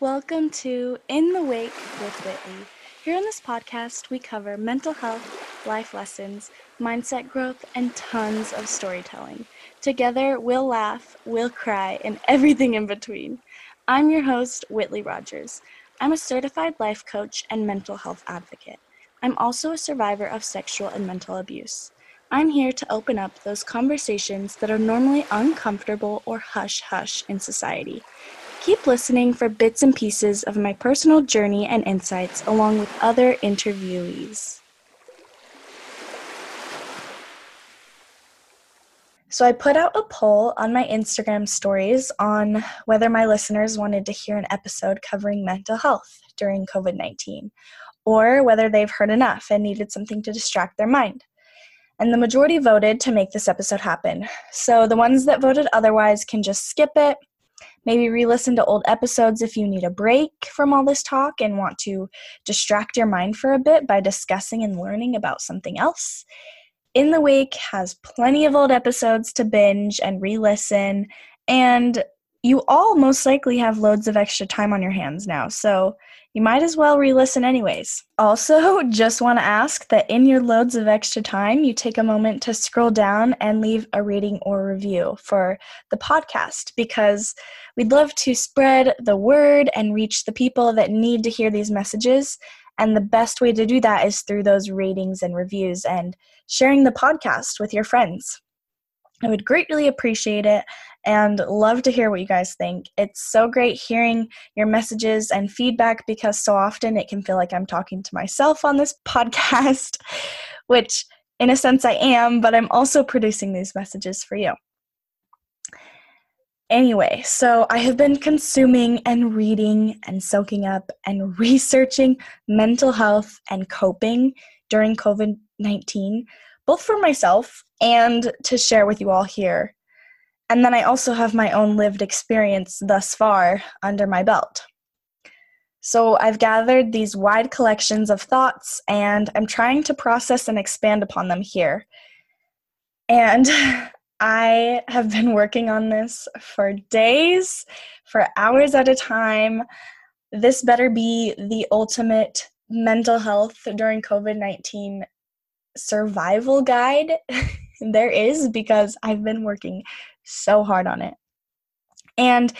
Welcome to In the Wake with Whytli. Here on this podcast, we cover mental health, life lessons, mindset growth, and tons of storytelling. Together, we'll laugh, we'll cry, and everything in between. I'm your host, Whytli Rogers. I'm a certified life coach and mental health advocate. I'm also a survivor of sexual and mental abuse. I'm here to open up those conversations that are normally uncomfortable or hush hush in society. Keep listening for bits and pieces of my personal journey and insights along with other interviewees. So, I put out a poll on my Instagram stories on whether my listeners wanted to hear an episode covering mental health during COVID 19, or whether they've heard enough and needed something to distract their mind. And the majority voted to make this episode happen. So, the ones that voted otherwise can just skip it Maybe re listen to old episodes if you need a break from all this talk and want to distract your mind for a bit by discussing and learning about something else. In the Wake has plenty of old episodes to binge and re listen, and you all most likely have loads of extra time on your hands now, so you might as well re listen anyways. Also, just want to ask that in your loads of extra time, you take a moment to scroll down and leave a rating or review for the podcast because we'd love to spread the word and reach the people that need to hear these messages. And the best way to do that is through those ratings and reviews and sharing the podcast with your friends. I would greatly appreciate it and love to hear what you guys think. It's so great hearing your messages and feedback because so often it can feel like I'm talking to myself on this podcast, which in a sense I am, but I'm also producing these messages for you. Anyway, so I have been consuming and reading and soaking up and researching mental health and coping during COVID 19 both for myself and to share with you all here. And then I also have my own lived experience thus far under my belt. So I've gathered these wide collections of thoughts and I'm trying to process and expand upon them here. And I have been working on this for days, for hours at a time. This better be the ultimate mental health during COVID 19 survival guide there is because I've been working so hard on it. And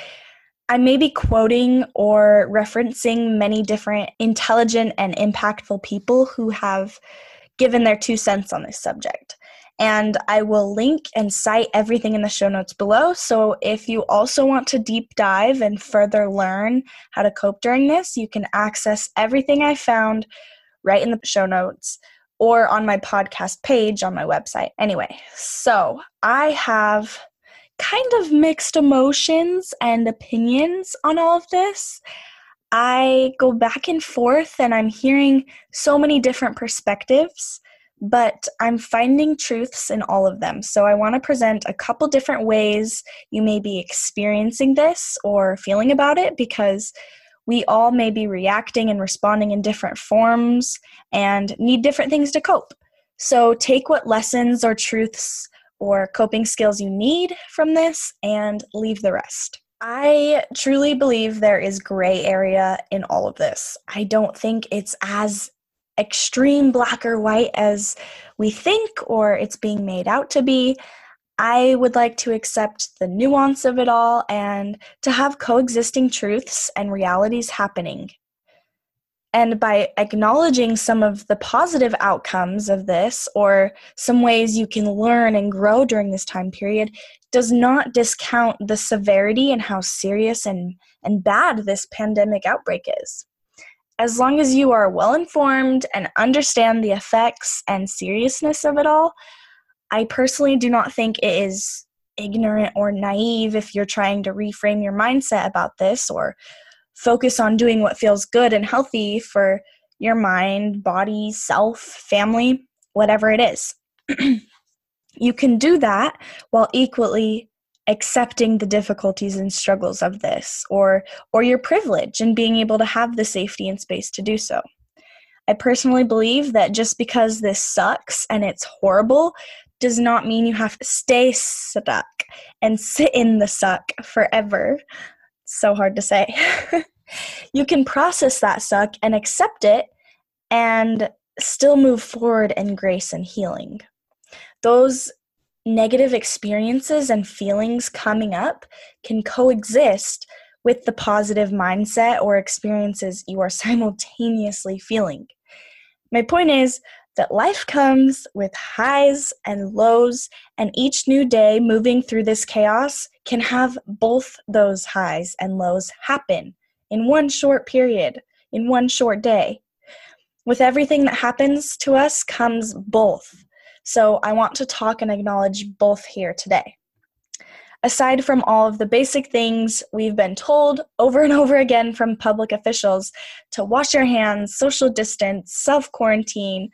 I may be quoting or referencing many different intelligent and impactful people who have given their two cents on this subject. And I will link and cite everything in the show notes below. So if you also want to deep dive and further learn how to cope during this, you can access everything I found right in the show notes or on my podcast page on my website. Anyway, so I have kind of mixed emotions and opinions on all of this. I go back and forth and I'm hearing so many different perspectives, but I'm finding truths in all of them. So I want to present a couple different ways you may be experiencing this or feeling about it because we all may be reacting and responding in different forms and need different things to cope. So take what lessons or truths or coping skills you need from this and leave the rest. I truly believe there is gray area in all of this. I don't think it's as extreme black or white as we think or it's being made out to be. I would like to accept the nuance of it all and to have coexisting truths and realities happening. And by acknowledging some of the positive outcomes of this or some ways you can learn and grow during this time period does not discount the severity and how serious and, and bad this pandemic outbreak is. As long as you are well informed and understand the effects and seriousness of it all, I personally do not think it is ignorant or naive if you're trying to reframe your mindset about this or focus on doing what feels good and healthy for your mind, body, self, family, whatever it is. you can do that while equally accepting the difficulties and struggles of this or or your privilege and being able to have the safety and space to do so. I personally believe that just because this sucks and it's horrible does not mean you have to stay stuck and sit in the suck forever. So hard to say. You can process that suck and accept it and still move forward in grace and healing. Those negative experiences and feelings coming up can coexist with the positive mindset or experiences you are simultaneously feeling. My point is that life comes with highs and lows, and each new day moving through this chaos can have both those highs and lows happen in one short period, in one short day. With everything that happens to us comes both. So I want to talk and acknowledge both here today. Aside from all of the basic things we've been told over and over again from public officials to wash your hands, social distance, self quarantine,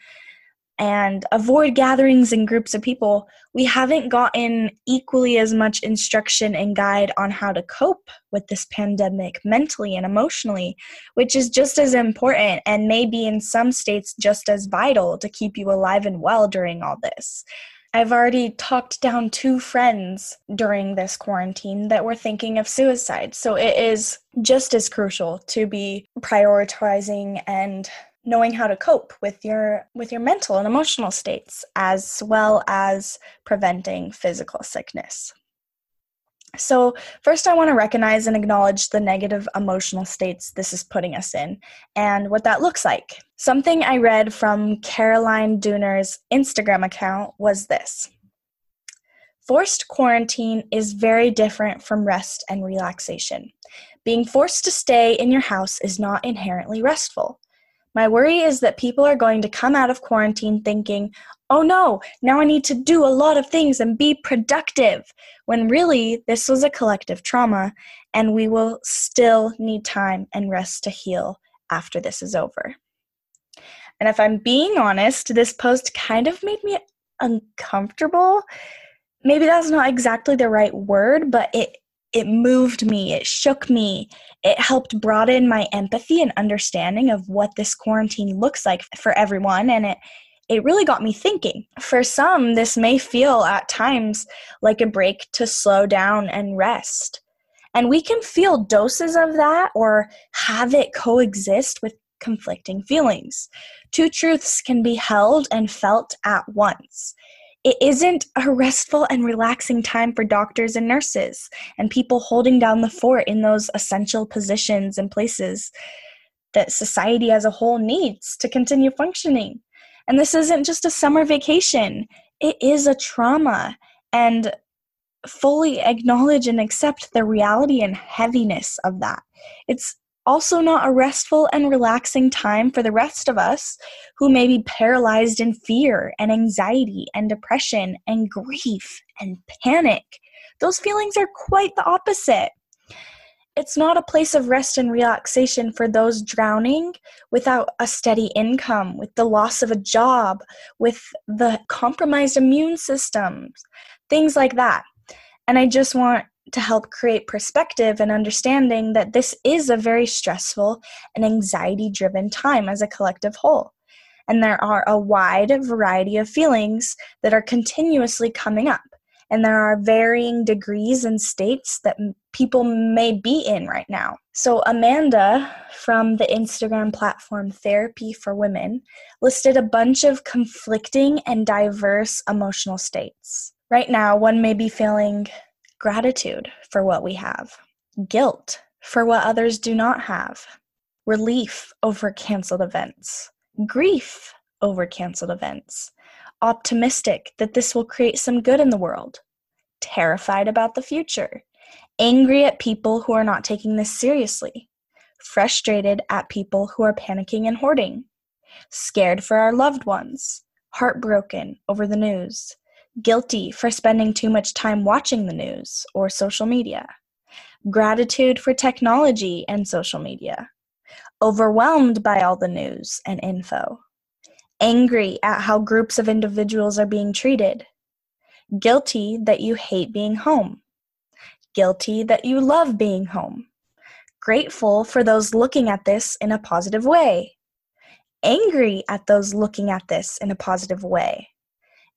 and avoid gatherings and groups of people, we haven't gotten equally as much instruction and guide on how to cope with this pandemic mentally and emotionally, which is just as important and maybe in some states just as vital to keep you alive and well during all this. I've already talked down two friends during this quarantine that were thinking of suicide. So it is just as crucial to be prioritizing and knowing how to cope with your with your mental and emotional states as well as preventing physical sickness so first i want to recognize and acknowledge the negative emotional states this is putting us in and what that looks like something i read from caroline dooner's instagram account was this Forced quarantine is very different from rest and relaxation. Being forced to stay in your house is not inherently restful. My worry is that people are going to come out of quarantine thinking, oh no, now I need to do a lot of things and be productive, when really this was a collective trauma and we will still need time and rest to heal after this is over. And if I'm being honest, this post kind of made me uncomfortable. Maybe that's not exactly the right word, but it it moved me, it shook me, it helped broaden my empathy and understanding of what this quarantine looks like for everyone. And it it really got me thinking. For some, this may feel at times like a break to slow down and rest. And we can feel doses of that or have it coexist with conflicting feelings. Two truths can be held and felt at once it isn't a restful and relaxing time for doctors and nurses and people holding down the fort in those essential positions and places that society as a whole needs to continue functioning. And this isn't just a summer vacation, it is a trauma. And fully acknowledge and accept the reality and heaviness of that. It's also not a restful and relaxing time for the rest of us who may be paralyzed in fear and anxiety and depression and grief and panic. Those feelings are quite the opposite. It's not a place of rest and relaxation for those drowning without a steady income, with the loss of a job, with the compromised immune systems, things like that. And I just want to help create perspective and understanding that this is a very stressful and anxiety driven time as a collective whole. And there are a wide variety of feelings that are continuously coming up. And there are varying degrees and states that people may be in right now. So, Amanda from the Instagram platform Therapy for Women listed a bunch of conflicting and diverse emotional states. Right now, one may be feeling gratitude for what we have, guilt for what others do not have, relief over canceled events, grief over canceled events, optimistic that this will create some good in the world, terrified about the future, angry at people who are not taking this seriously, frustrated at people who are panicking and hoarding, scared for our loved ones, heartbroken over the news, guilty for spending too much time watching the news or social media, gratitude for technology and social media, overwhelmed by all the news and info, angry at how groups of individuals are being treated, guilty that you hate being home, guilty that you love being home, grateful for those looking at this in a positive way, angry at those looking at this in a positive way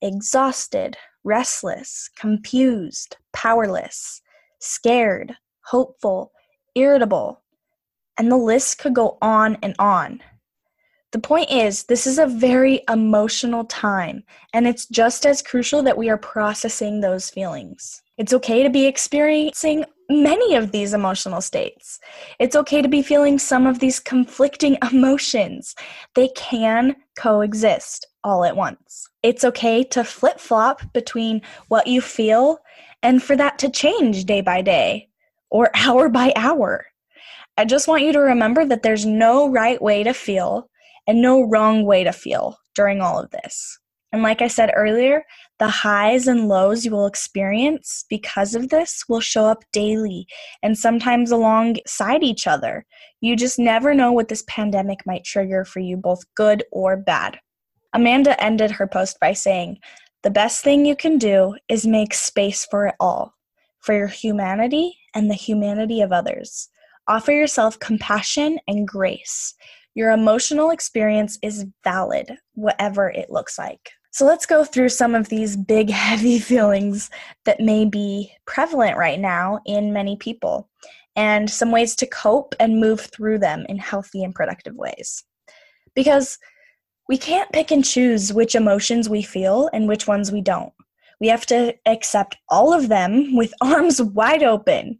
exhausted, restless, confused, powerless, scared, hopeful, irritable, And the list could go on and on. The point is, this is a very emotional time, and it's just as crucial that we are processing those feelings. It's okay to be experiencing many of these emotional states. It's okay to be feeling some of these conflicting emotions. They can coexist all at once. It's okay to flip flop between what you feel and for that to change day by day or hour by hour. I just want you to remember that there's no right way to feel and no wrong way to feel during all of this. And like I said earlier, the highs and lows you will experience because of this will show up daily and sometimes alongside each other. You just never know what this pandemic might trigger for you, both good or bad. Amanda ended her post by saying, The best thing you can do is make space for it all, for your humanity and the humanity of others. Offer yourself compassion and grace. Your emotional experience is valid, whatever it looks like. So let's go through some of these big, heavy feelings that may be prevalent right now in many people and some ways to cope and move through them in healthy and productive ways. Because we can't pick and choose which emotions we feel and which ones we don't. We have to accept all of them with arms wide open.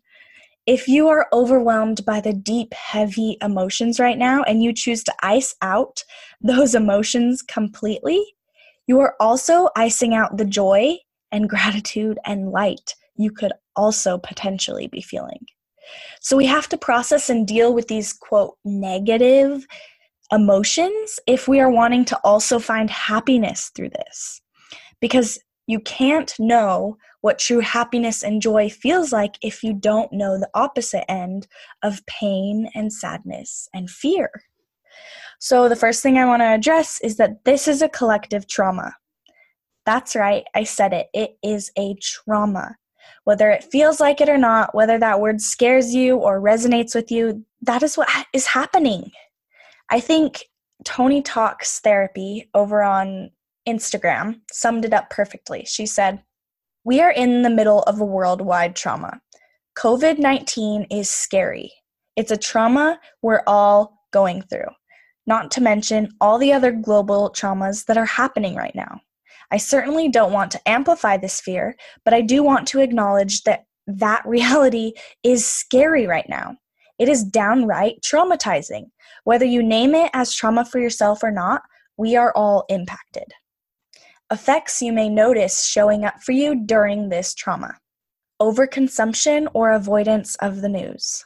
If you are overwhelmed by the deep, heavy emotions right now and you choose to ice out those emotions completely, you are also icing out the joy and gratitude and light you could also potentially be feeling. So we have to process and deal with these, quote, negative emotions if we are wanting to also find happiness through this. Because you can't know what true happiness and joy feels like if you don't know the opposite end of pain and sadness and fear. So, the first thing I want to address is that this is a collective trauma. That's right, I said it. It is a trauma. Whether it feels like it or not, whether that word scares you or resonates with you, that is what is happening. I think Toni Talks Therapy over on Instagram summed it up perfectly. She said, We are in the middle of a worldwide trauma. COVID 19 is scary. It's a trauma we're all going through, not to mention all the other global traumas that are happening right now. I certainly don't want to amplify this fear, but I do want to acknowledge that that reality is scary right now. It is downright traumatizing. Whether you name it as trauma for yourself or not, we are all impacted. Effects you may notice showing up for you during this trauma. Overconsumption or avoidance of the news,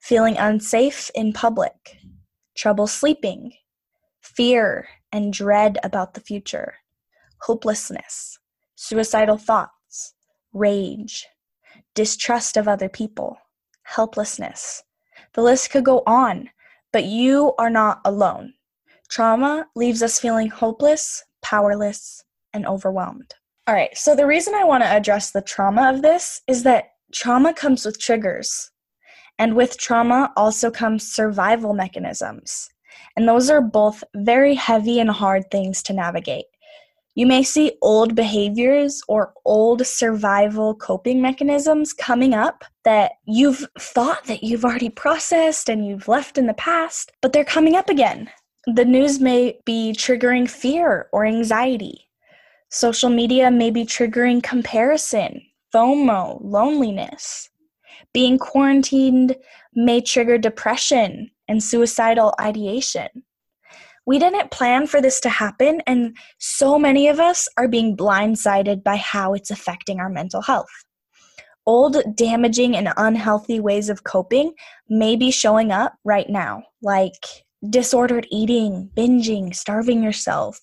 feeling unsafe in public, trouble sleeping, fear and dread about the future, hopelessness, suicidal thoughts, rage, distrust of other people, helplessness. The list could go on, but you are not alone. Trauma leaves us feeling hopeless, powerless, and overwhelmed. All right, so the reason I want to address the trauma of this is that trauma comes with triggers. And with trauma also comes survival mechanisms. And those are both very heavy and hard things to navigate. You may see old behaviors or old survival coping mechanisms coming up that you've thought that you've already processed and you've left in the past, but they're coming up again. The news may be triggering fear or anxiety. Social media may be triggering comparison, FOMO, loneliness. Being quarantined may trigger depression and suicidal ideation. We didn't plan for this to happen, and so many of us are being blindsided by how it's affecting our mental health. Old, damaging, and unhealthy ways of coping may be showing up right now, like disordered eating, binging, starving yourself,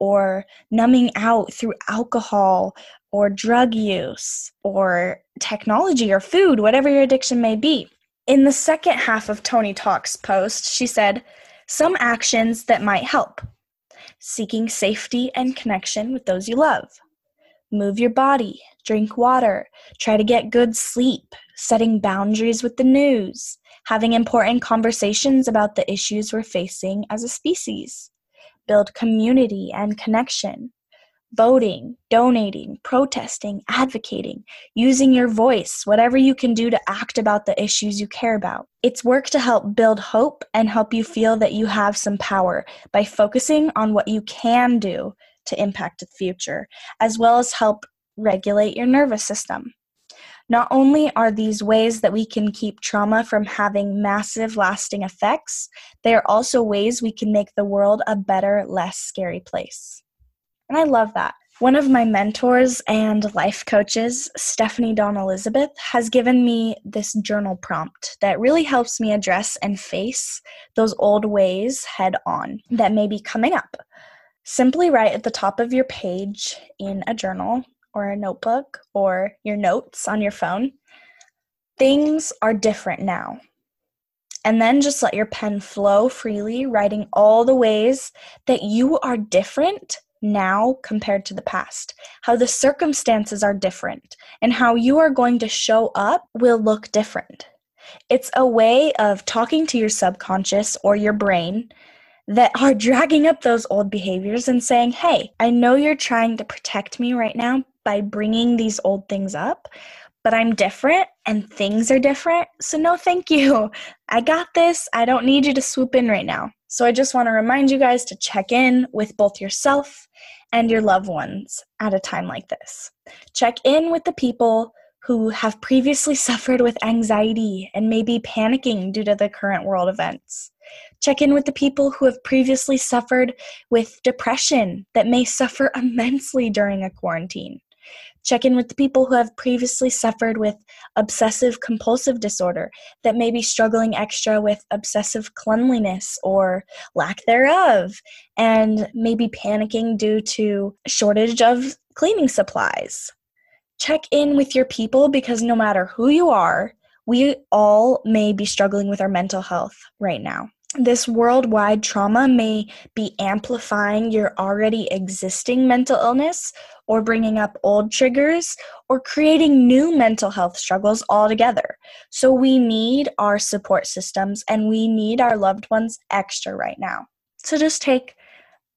or numbing out through alcohol or drug use or technology or food, whatever your addiction may be. In the second half of Toni Talk's post, she said, Some actions that might help. Seeking safety and connection with those you love. Move your body, drink water, try to get good sleep, setting boundaries with the news, having important conversations about the issues we're facing as a species. Build community and connection, voting, donating, protesting, advocating, using your voice, whatever you can do to act about the issues you care about. It's work to help build hope and help you feel that you have some power by focusing on what you can do to impact the future, as well as help regulate your nervous system. Not only are these ways that we can keep trauma from having massive lasting effects, they are also ways we can make the world a better, less scary place. And I love that. One of my mentors and life coaches, Stephanie Dawn Elizabeth, has given me this journal prompt that really helps me address and face those old ways head on that may be coming up. Simply write at the top of your page in a journal or a notebook or your notes on your phone, things are different now. And then just let your pen flow freely, writing all the ways that you are different now compared to the past, how the circumstances are different, and how you are going to show up will look different. It's a way of talking to your subconscious or your brain that are dragging up those old behaviors and saying, Hey, I know you're trying to protect me right now by bringing these old things up, but I'm different and things are different. So, no, thank you. I got this. I don't need you to swoop in right now. So, I just want to remind you guys to check in with both yourself and your loved ones at a time like this. Check in with the people who have previously suffered with anxiety and may be panicking due to the current world events. Check in with the people who have previously suffered with depression that may suffer immensely during a quarantine. Check in with the people who have previously suffered with obsessive compulsive disorder that may be struggling extra with obsessive cleanliness or lack thereof, and may be panicking due to shortage of cleaning supplies. Check in with your people because no matter who you are, we all may be struggling with our mental health right now this worldwide trauma may be amplifying your already existing mental illness or bringing up old triggers or creating new mental health struggles altogether. So, we need our support systems and we need our loved ones extra right now. So, just take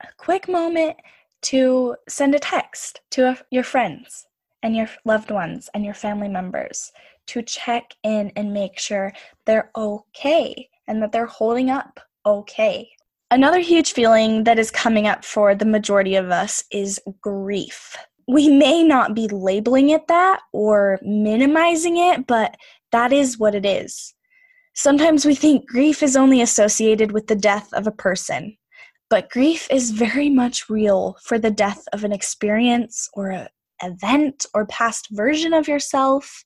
a quick moment to send a text to your friends and your loved ones and your family members to check in and make sure they're okay and that they're holding up okay. Another huge feeling that is coming up for the majority of us is grief. We may not be labeling it that or minimizing it, but that is what it is. Sometimes we think grief is only associated with the death of a person, but grief is very much real for the death of an experience or an event or past version of yourself.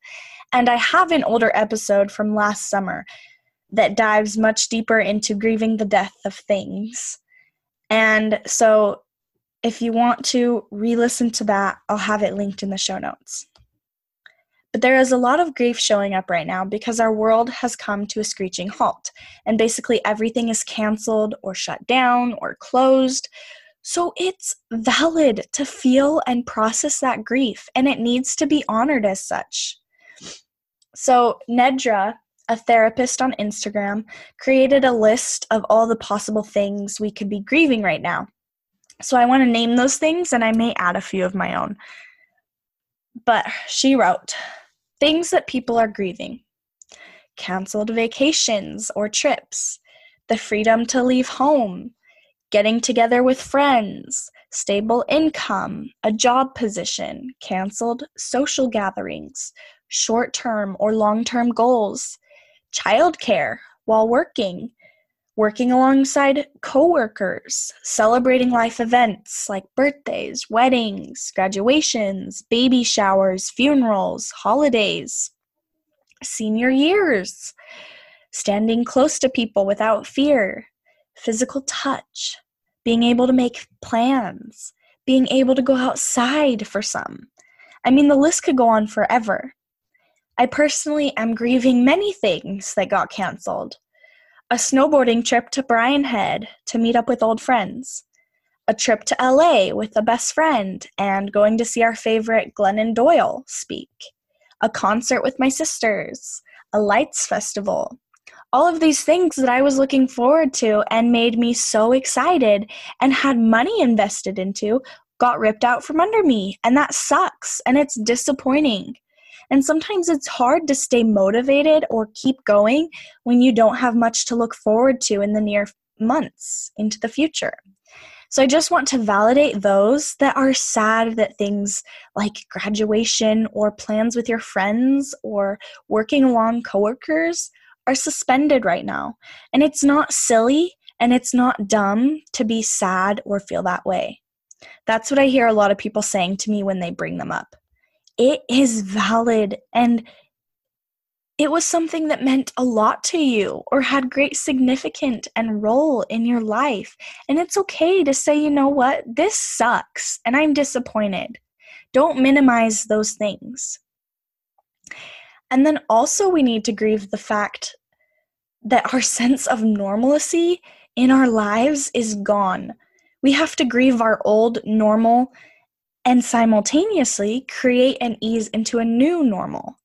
And I have an older episode from last summer that dives much deeper into grieving the death of things. And so, if you want to re listen to that, I'll have it linked in the show notes. But there is a lot of grief showing up right now because our world has come to a screeching halt, and basically everything is canceled or shut down or closed. So it's valid to feel and process that grief, and it needs to be honored as such. So, Nedra, a therapist on Instagram, created a list of all the possible things we could be grieving right now. So I want to name those things and I may add a few of my own. But she wrote things that people are grieving. Canceled vacations or trips, the freedom to leave home, getting together with friends, stable income, a job position, canceled social gatherings, short term or long term goals, childcare while working, working alongside coworkers, celebrating life events like birthdays, weddings, graduations, baby showers, funerals, holidays, senior years, standing close to people without fear, physical touch, being able to make plans, being able to go outside for some. I mean, the list could go on forever. I personally am grieving many things that got canceled. A snowboarding trip to Brian Head to meet up with old friends. A trip to LA with a best friend and going to see our favorite Glennon Doyle speak. A concert with my sisters. A lights festival. All of these things that I was looking forward to and made me so excited and had money invested into got ripped out from under me. And that sucks and it's disappointing. And sometimes it's hard to stay motivated or keep going when you don't have much to look forward to in the near months into the future. So I just want to validate those that are sad that things like graduation or plans with your friends or working along coworkers are suspended right now. And it's not silly and it's not dumb to be sad or feel that way. That's what I hear a lot of people saying to me when they bring them up. It is valid and it was something that meant a lot to you or had great significance and role in your life. And it's okay to say, you know what, this sucks and I'm disappointed. Don't minimize those things. And then also, we need to grieve the fact that our sense of normalcy in our lives is gone. We have to grieve our old normal and simultaneously create and ease into a new normal.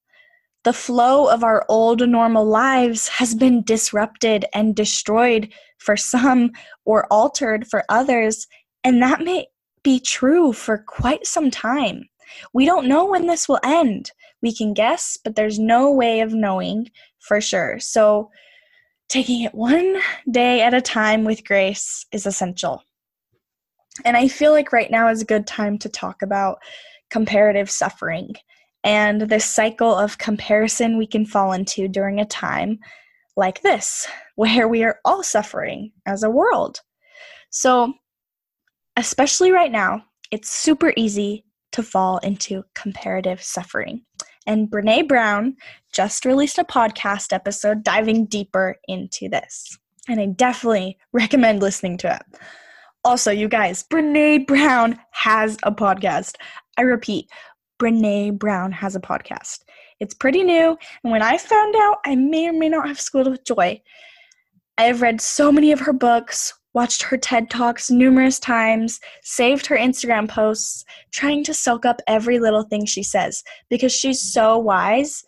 The flow of our old normal lives has been disrupted and destroyed for some or altered for others, and that may be true for quite some time. We don't know when this will end. We can guess, but there's no way of knowing for sure. So, taking it one day at a time with grace is essential. And I feel like right now is a good time to talk about comparative suffering and this cycle of comparison we can fall into during a time like this, where we are all suffering as a world. So, especially right now, it's super easy to fall into comparative suffering. And Brene Brown just released a podcast episode diving deeper into this. And I definitely recommend listening to it. Also, you guys, Brene Brown has a podcast. I repeat, Brene Brown has a podcast. It's pretty new, and when I found out, I may or may not have squealed with joy. I have read so many of her books, watched her TED Talks numerous times, saved her Instagram posts, trying to soak up every little thing she says because she's so wise.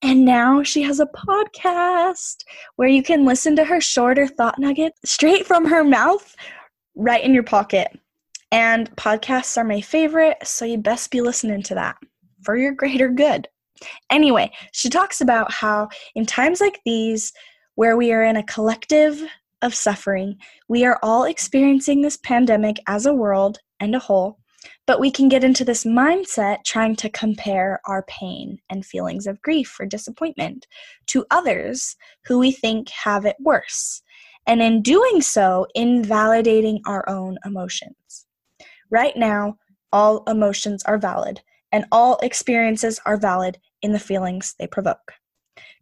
And now she has a podcast where you can listen to her shorter thought nuggets straight from her mouth right in your pocket. And podcasts are my favorite, so you best be listening to that for your greater good. Anyway, she talks about how in times like these, where we are in a collective of suffering. We are all experiencing this pandemic as a world and a whole, but we can get into this mindset trying to compare our pain and feelings of grief or disappointment to others who we think have it worse. And in doing so, invalidating our own emotions. Right now, all emotions are valid, and all experiences are valid in the feelings they provoke.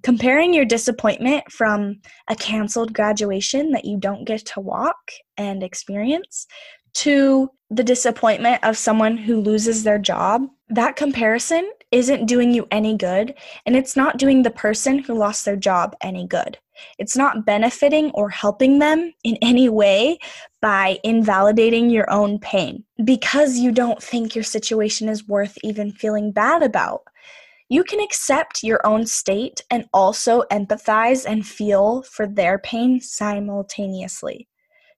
Comparing your disappointment from a canceled graduation that you don't get to walk and experience to the disappointment of someone who loses their job, that comparison isn't doing you any good, and it's not doing the person who lost their job any good. It's not benefiting or helping them in any way by invalidating your own pain because you don't think your situation is worth even feeling bad about you can accept your own state and also empathize and feel for their pain simultaneously.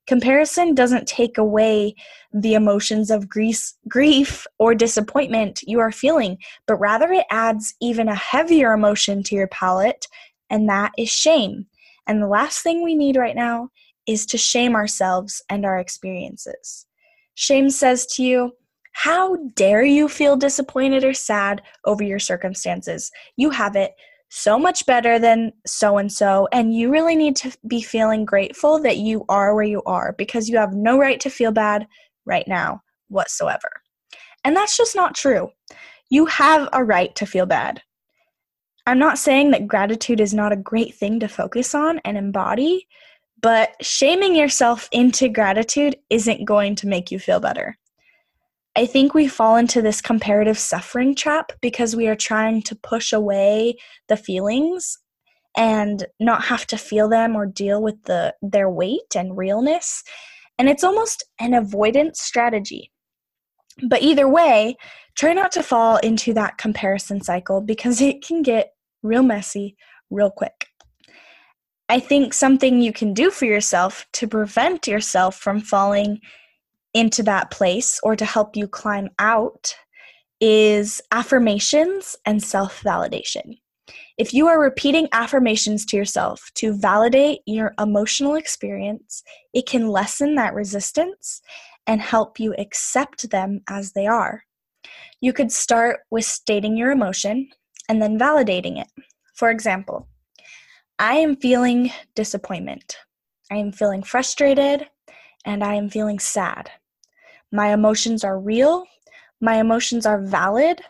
Comparison doesn't take away the emotions of grief, or disappointment you are feeling, but rather it adds even a heavier emotion to your palette, and that is shame. And the last thing we need right now is to shame ourselves and our experiences. Shame says to you, how dare you feel disappointed or sad over your circumstances? You have it so much better than so and so, and you really need to be feeling grateful that you are where you are because you have no right to feel bad right now whatsoever. And that's just not true. You have a right to feel bad. I'm not saying that gratitude is not a great thing to focus on and embody, but shaming yourself into gratitude isn't going to make you feel better. I think we fall into this comparative suffering trap because we are trying to push away the feelings and not have to feel them or deal with the their weight and realness. And it's almost an avoidance strategy. But either way, try not to fall into that comparison cycle because it can get real messy real quick. I think something you can do for yourself to prevent yourself from falling into that place or to help you climb out is affirmations and self validation. If you are repeating affirmations to yourself to validate your emotional experience, it can lessen that resistance and help you accept them as they are. You could start with stating your emotion and then validating it. For example, I am feeling disappointment. I am feeling frustrated and I am feeling sad. My emotions are real. My emotions are valid.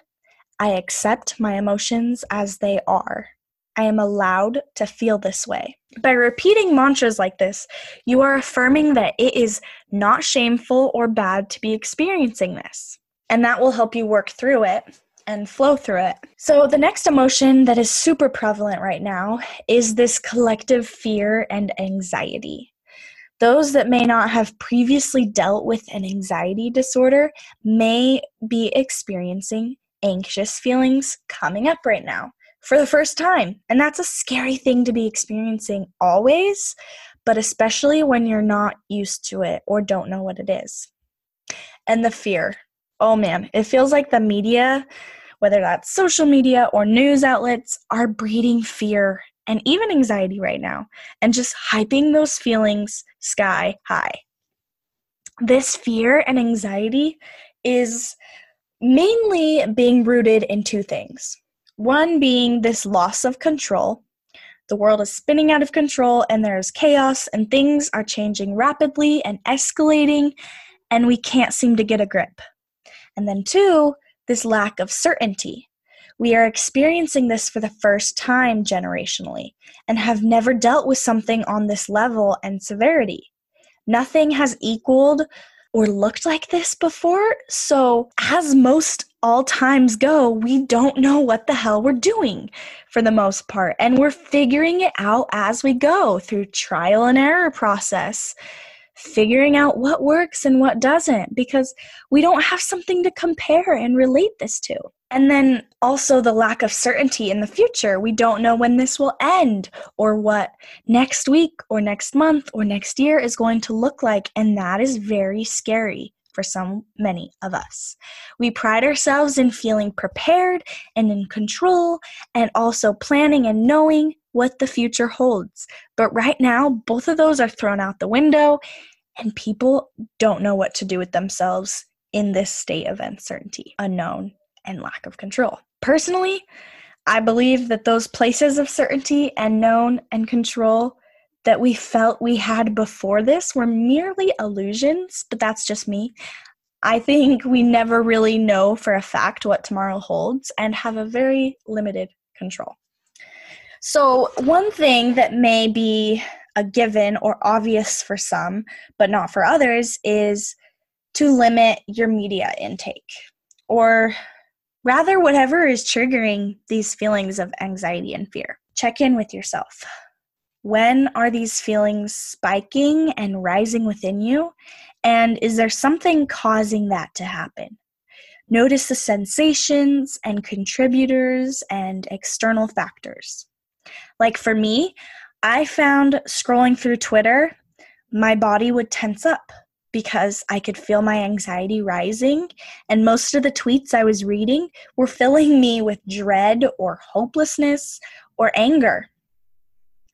I accept my emotions as they are. I am allowed to feel this way. By repeating mantras like this, you are affirming that it is not shameful or bad to be experiencing this. And that will help you work through it and flow through it. So, the next emotion that is super prevalent right now is this collective fear and anxiety. Those that may not have previously dealt with an anxiety disorder may be experiencing anxious feelings coming up right now for the first time. And that's a scary thing to be experiencing always, but especially when you're not used to it or don't know what it is. And the fear. Oh man, it feels like the media, whether that's social media or news outlets, are breeding fear and even anxiety right now and just hyping those feelings sky high. This fear and anxiety is mainly being rooted in two things. One being this loss of control. The world is spinning out of control and there's chaos and things are changing rapidly and escalating, and we can't seem to get a grip. And then, two, this lack of certainty. We are experiencing this for the first time generationally and have never dealt with something on this level and severity. Nothing has equaled or looked like this before. So, as most all times go, we don't know what the hell we're doing for the most part. And we're figuring it out as we go through trial and error process figuring out what works and what doesn't because we don't have something to compare and relate this to. And then also the lack of certainty in the future. We don't know when this will end or what next week or next month or next year is going to look like. And that is very scary for so many of us. We pride ourselves in feeling prepared and in control and also planning and knowing what the future holds. But right now, both of those are thrown out the window, and people don't know what to do with themselves in this state of uncertainty, unknown, and lack of control. Personally, I believe that those places of certainty and known and control that we felt we had before this were merely illusions, but that's just me. I think we never really know for a fact what tomorrow holds and have a very limited control. So, one thing that may be a given or obvious for some, but not for others, is to limit your media intake, or rather, whatever is triggering these feelings of anxiety and fear. Check in with yourself. When are these feelings spiking and rising within you? And is there something causing that to happen? Notice the sensations and contributors and external factors. Like for me, I found scrolling through Twitter, my body would tense up because I could feel my anxiety rising, and most of the tweets I was reading were filling me with dread or hopelessness or anger.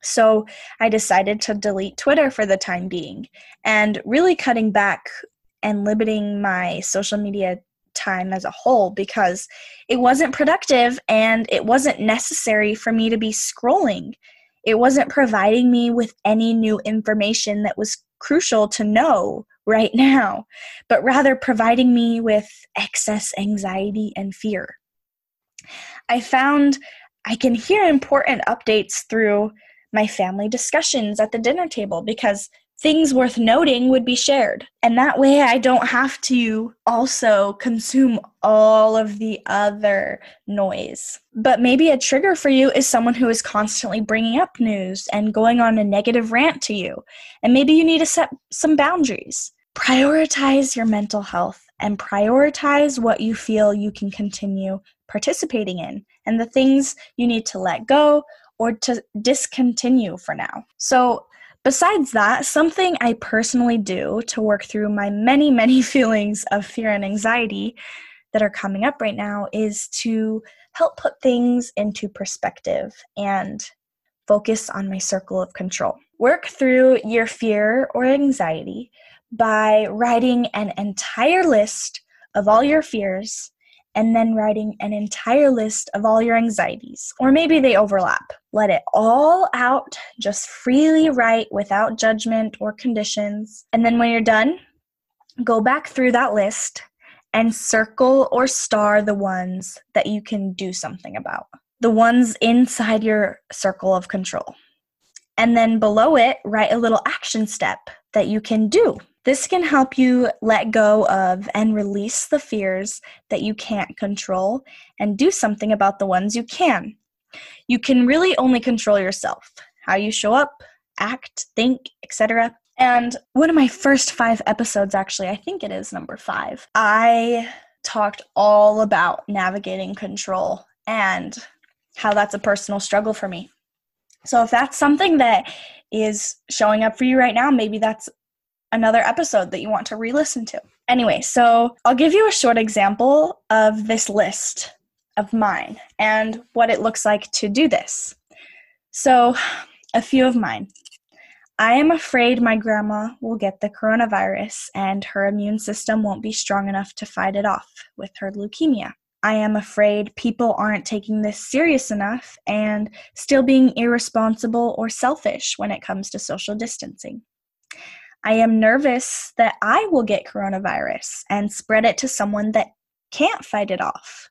So I decided to delete Twitter for the time being and really cutting back and limiting my social media time as a whole because it wasn't productive and it wasn't necessary for me to be scrolling. It wasn't providing me with any new information that was crucial to know right now, but rather providing me with excess anxiety and fear. I found I can hear important updates through my family discussions at the dinner table because things worth noting would be shared. And that way I don't have to also consume all of the other noise. But maybe a trigger for you is someone who is constantly bringing up news and going on a negative rant to you. And maybe you need to set some boundaries. Prioritize your mental health and prioritize what you feel you can continue participating in and the things you need to let go or to discontinue for now. So, Besides that, something I personally do to work through my many, many feelings of fear and anxiety that are coming up right now is to help put things into perspective and focus on my circle of control. Work through your fear or anxiety by writing an entire list of all your fears and then writing an entire list of all your anxieties. Or maybe they overlap. Let it all out, just freely write without judgment or conditions. And then when you're done, go back through that list and circle or star the ones that you can do something about, the ones inside your circle of control. And then below it, write a little action step that you can do this can help you let go of and release the fears that you can't control and do something about the ones you can. You can really only control yourself, how you show up, act, think, etc. And one of my first five episodes, actually, I think it is number five, I talked all about navigating control and how that's a personal struggle for me. So if that's something that is showing up for you right now, maybe that's another episode that you want to re listen to. Anyway, so I'll give you a short example of this list of mine and what it looks like to do this. So, a few of mine. I am afraid my grandma will get the coronavirus and her immune system won't be strong enough to fight it off with her leukemia. I am afraid people aren't taking this serious enough and still being irresponsible or selfish when it comes to social distancing. I am nervous that I will get coronavirus and spread it to someone that can't fight it off.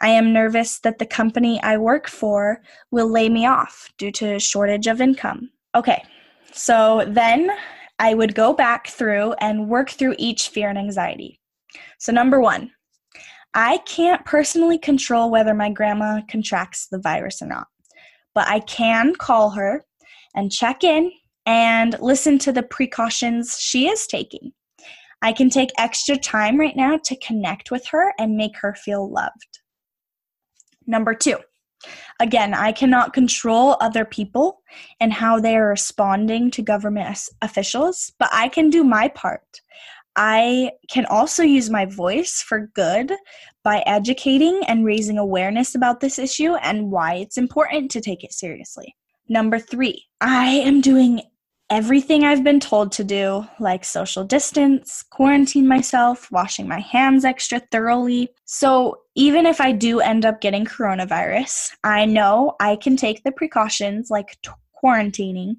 I am nervous that the company I work for will lay me off due to shortage of income. Okay, so then I would go back through and work through each fear and anxiety. So, number one, I can't personally control whether my grandma contracts the virus or not, but I can call her and check in and listen to the precautions she is taking. I can take extra time right now to connect with her and make her feel loved. Number two, again, I cannot control other people and how they are responding to government officials, but I can do my part. I can also use my voice for good by educating and raising awareness about this issue and why it's important to take it seriously. Number three, I am doing everything I've been told to do, like social distance, quarantine myself, washing my hands extra thoroughly. So, even if I do end up getting coronavirus, I know I can take the precautions like t- quarantining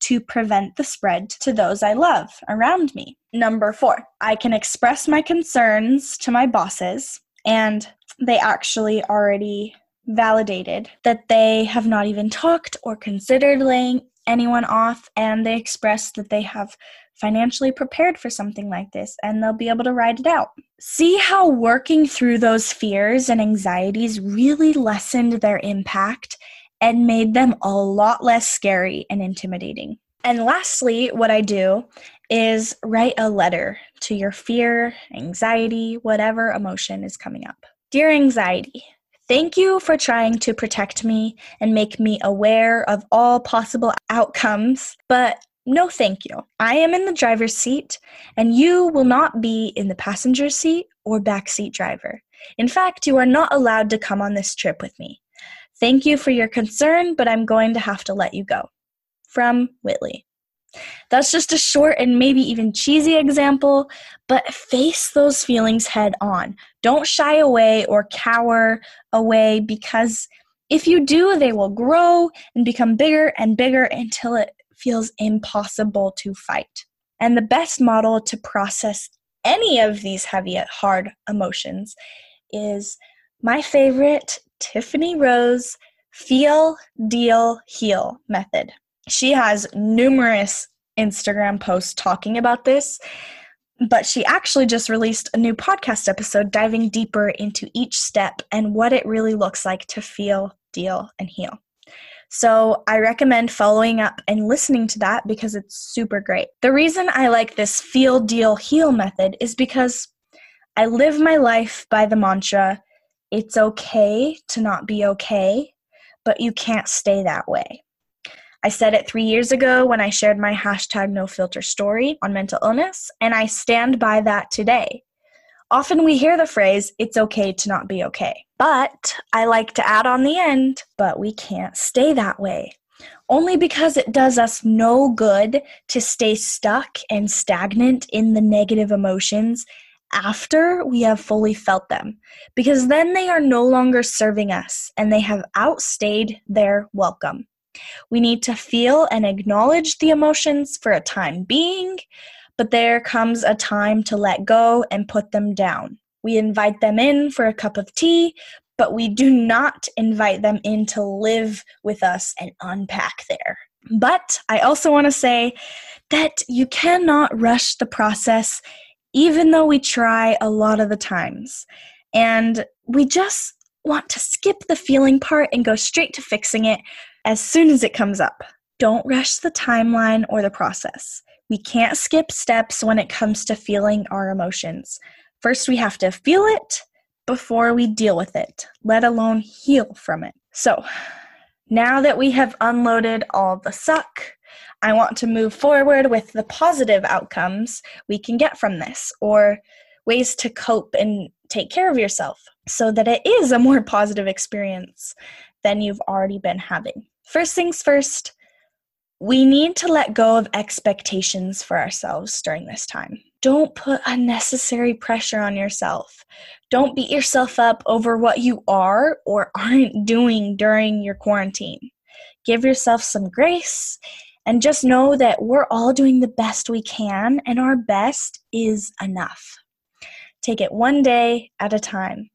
to prevent the spread to those I love around me. Number four, I can express my concerns to my bosses, and they actually already validated that they have not even talked or considered laying anyone off and they express that they have financially prepared for something like this and they'll be able to ride it out. See how working through those fears and anxieties really lessened their impact and made them a lot less scary and intimidating. And lastly, what I do is write a letter to your fear, anxiety, whatever emotion is coming up. Dear anxiety, Thank you for trying to protect me and make me aware of all possible outcomes, but no thank you. I am in the driver's seat, and you will not be in the passenger seat or backseat driver. In fact, you are not allowed to come on this trip with me. Thank you for your concern, but I'm going to have to let you go. From Whytli. That's just a short and maybe even cheesy example, but face those feelings head on. Don't shy away or cower away because if you do, they will grow and become bigger and bigger until it feels impossible to fight. And the best model to process any of these heavy, hard emotions is my favorite Tiffany Roe's feel, deal, heal method. She has numerous Instagram posts talking about this, but she actually just released a new podcast episode diving deeper into each step and what it really looks like to feel, deal, and heal. So I recommend following up and listening to that because it's super great. The reason I like this feel, deal, heal method is because I live my life by the mantra it's okay to not be okay, but you can't stay that way. I said it three years ago when I shared my hashtag no filter story on mental illness, and I stand by that today. Often we hear the phrase, it's okay to not be okay. But I like to add on the end, but we can't stay that way. Only because it does us no good to stay stuck and stagnant in the negative emotions after we have fully felt them, because then they are no longer serving us and they have outstayed their welcome. We need to feel and acknowledge the emotions for a time being, but there comes a time to let go and put them down. We invite them in for a cup of tea, but we do not invite them in to live with us and unpack there. But I also want to say that you cannot rush the process, even though we try a lot of the times. And we just want to skip the feeling part and go straight to fixing it as soon as it comes up. Don't rush the timeline or the process. We can't skip steps when it comes to feeling our emotions. First, we have to feel it before we deal with it, let alone heal from it. So, now that we have unloaded all the suck, I want to move forward with the positive outcomes we can get from this or ways to cope and take care of yourself so that it is a more positive experience than you've already been having. First things first, we need to let go of expectations for ourselves during this time. Don't put unnecessary pressure on yourself. Don't beat yourself up over what you are or aren't doing during your quarantine. Give yourself some grace and just know that we're all doing the best we can, and our best is enough. Take it one day at a time.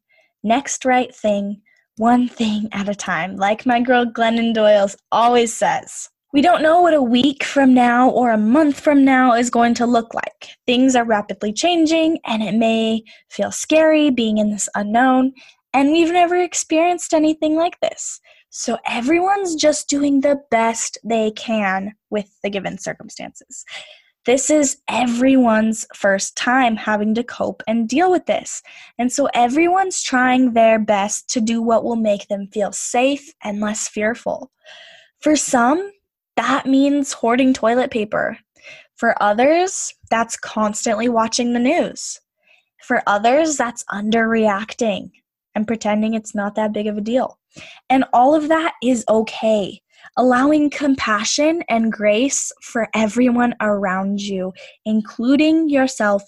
Next right thing, one thing at a time, like my girl Glennon Doyle's always says. We don't know what a week from now or a month from now is going to look like. Things are rapidly changing, and it may feel scary being in this unknown, and we've never experienced anything like this. So everyone's just doing the best they can with the given circumstances. This is everyone's first time having to cope and deal with this. And so everyone's trying their best to do what will make them feel safe and less fearful. For some, that means hoarding toilet paper. For others, that's constantly watching the news. For others, that's underreacting and pretending it's not that big of a deal. And all of that is okay allowing compassion and grace for everyone around you, including yourself,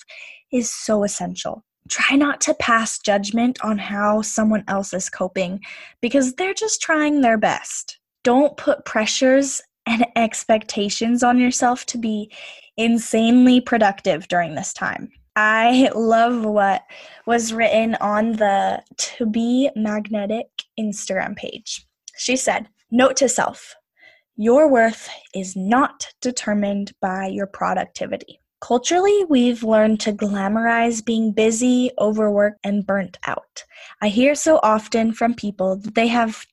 is so essential. Try not to pass judgment on how someone else is coping because they're just trying their best. Don't put pressures and expectations on yourself to be insanely productive during this time. I love what was written on the To Be Magnetic Instagram page. She said, Note to self your worth is not determined by your productivity. Culturally, we've learned to glamorize being busy, overworked, and burnt out. I hear so often from people that they have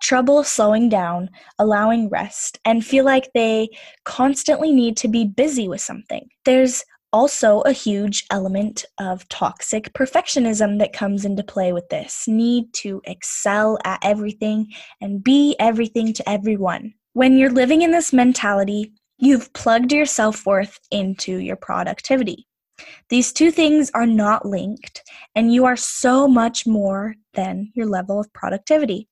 trouble slowing down, allowing rest, and feel like they constantly need to be busy with something. There's also a huge element of toxic perfectionism that comes into play with this need to excel at everything and be everything to everyone. When you're living in this mentality, you've plugged your self worth into your productivity. These two things are not linked, and you are so much more than your level of productivity.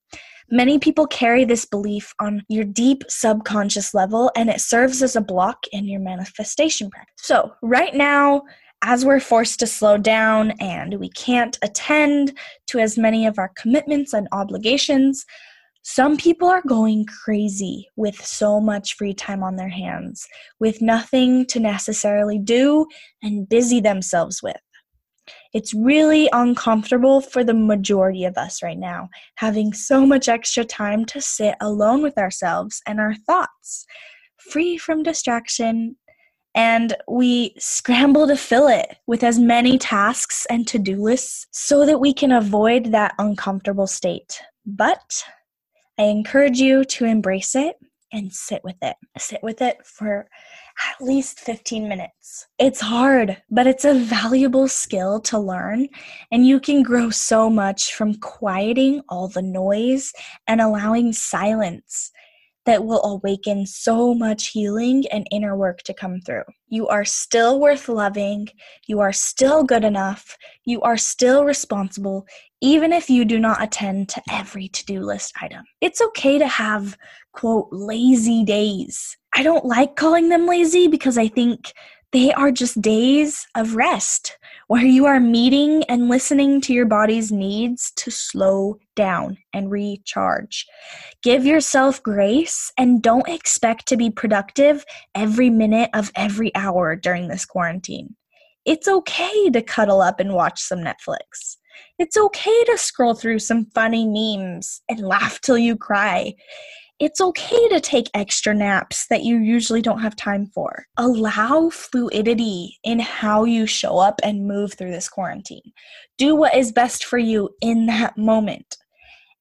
Many people carry this belief on your deep subconscious level, and it serves as a block in your manifestation practice. So, right now, as we're forced to slow down and we can't attend to as many of our commitments and obligations, some people are going crazy with so much free time on their hands, with nothing to necessarily do and busy themselves with. It's really uncomfortable for the majority of us right now, having so much extra time to sit alone with ourselves and our thoughts, free from distraction, and we scramble to fill it with as many tasks and to do lists so that we can avoid that uncomfortable state. But I encourage you to embrace it and sit with it. Sit with it for at least 15 minutes. It's hard, but it's a valuable skill to learn, and you can grow so much from quieting all the noise and allowing silence that will awaken so much healing and inner work to come through. You are still worth loving. You are still good enough. You are still responsible, even if you do not attend to every to do list item. It's okay to have, quote, lazy days. I don't like calling them lazy because I think they are just days of rest where you are meeting and listening to your body's needs to slow down and recharge. Give yourself grace and don't expect to be productive every minute of every hour during this quarantine. It's okay to cuddle up and watch some Netflix. It's okay to scroll through some funny memes and laugh till you cry it's okay to take extra naps that you usually don't have time for. Allow fluidity in how you show up and move through this quarantine. Do what is best for you in that moment.